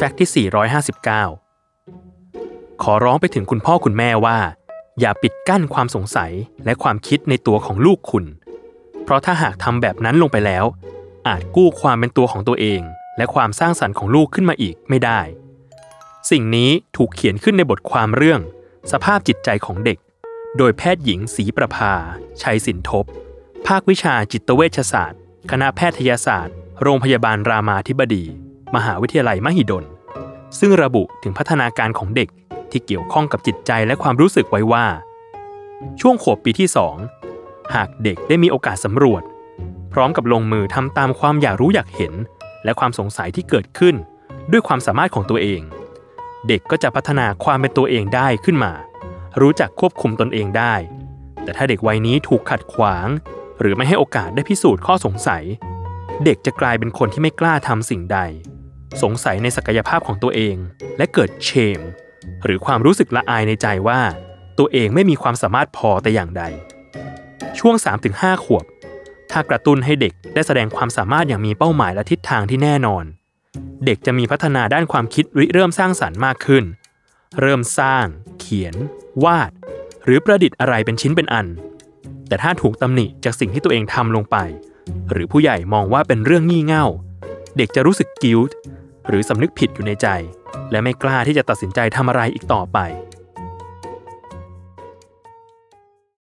แฟกต์ที่ 459 ขอร้องไปถึงคุณพ่อคุณแม่ว่า อย่าปิดกั้นความสงสัยและความคิดในตัวของลูกคุณ เพราะถ้าหากทำแบบนั้นลงไปแล้ว อาจกู้ความเป็นตัวของตัวเอง และความสร้างสรรค์ของลูกขึ้นมาอีกไม่ได้ สิ่งนี้ถูกเขียนขึ้นในบทความเรื่อง สภาพจิตใจของเด็ก โดยแพทย์หญิงศรีประภา ชัยสินทบ ภาควิชาจิตเวชศาสตร์ คณะแพทยศาสตร์ โรงพยาบาลรามาธิบดี มหาวิทยาลัยมหิดล ซึ่งระบุถึงพัฒนาการของเด็กที่เกี่ยวข้องกับจิตใจและความรู้สึกไว้ว่า ช่วงขวบปีที่ 2 หากเด็กได้มีโอกาสสำรวจ พร้อมกับลงมือทำตามความอยากรู้อยากเห็น และความสงสัยที่เกิดขึ้น ด้วยความสามารถของตัวเอง เด็กก็จะพัฒนาความเป็นตัวเองได้ขึ้นมา รู้จักควบคุมตนเองได้ แต่ถ้าเด็กวัยนี้ถูกขัดขวาง หรือไม่ให้โอกาสได้พิสูจน์ข้อสงสัย เด็กจะกลายเป็นคนที่ไม่กล้าทำสิ่งใด สงสัยในศักยภาพของตัวเอง และเกิดเชม หรือความรู้สึกละอายในใจว่า ตัวเองไม่มีความสามารถพอแต่อย่างใด ช่วง 3-5 ขวบ ถ้ากระตุ้นให้เด็กได้แสดงความสามารถอย่างมีเป้าหมายและทิศทางที่แน่นอน เด็กจะมีพัฒนาด้านความคิดริเริ่มสร้างสรรค์มากขึ้น เริ่มสร้าง เขียน วาด หรือประดิษฐ์อะไรเป็นชิ้นเป็นอัน แต่ถ้าถูกตำหนิจากสิ่งที่ตัวเองทำลงไป หรือผู้ใหญ่มองว่าเป็นเรื่องงี่เง่า เด็กจะรู้สึกกิลต์ หรือสำนึกผิดอยู่ในใจ และไม่กล้าที่จะตัดสินใจทำอะไรอีกต่อไป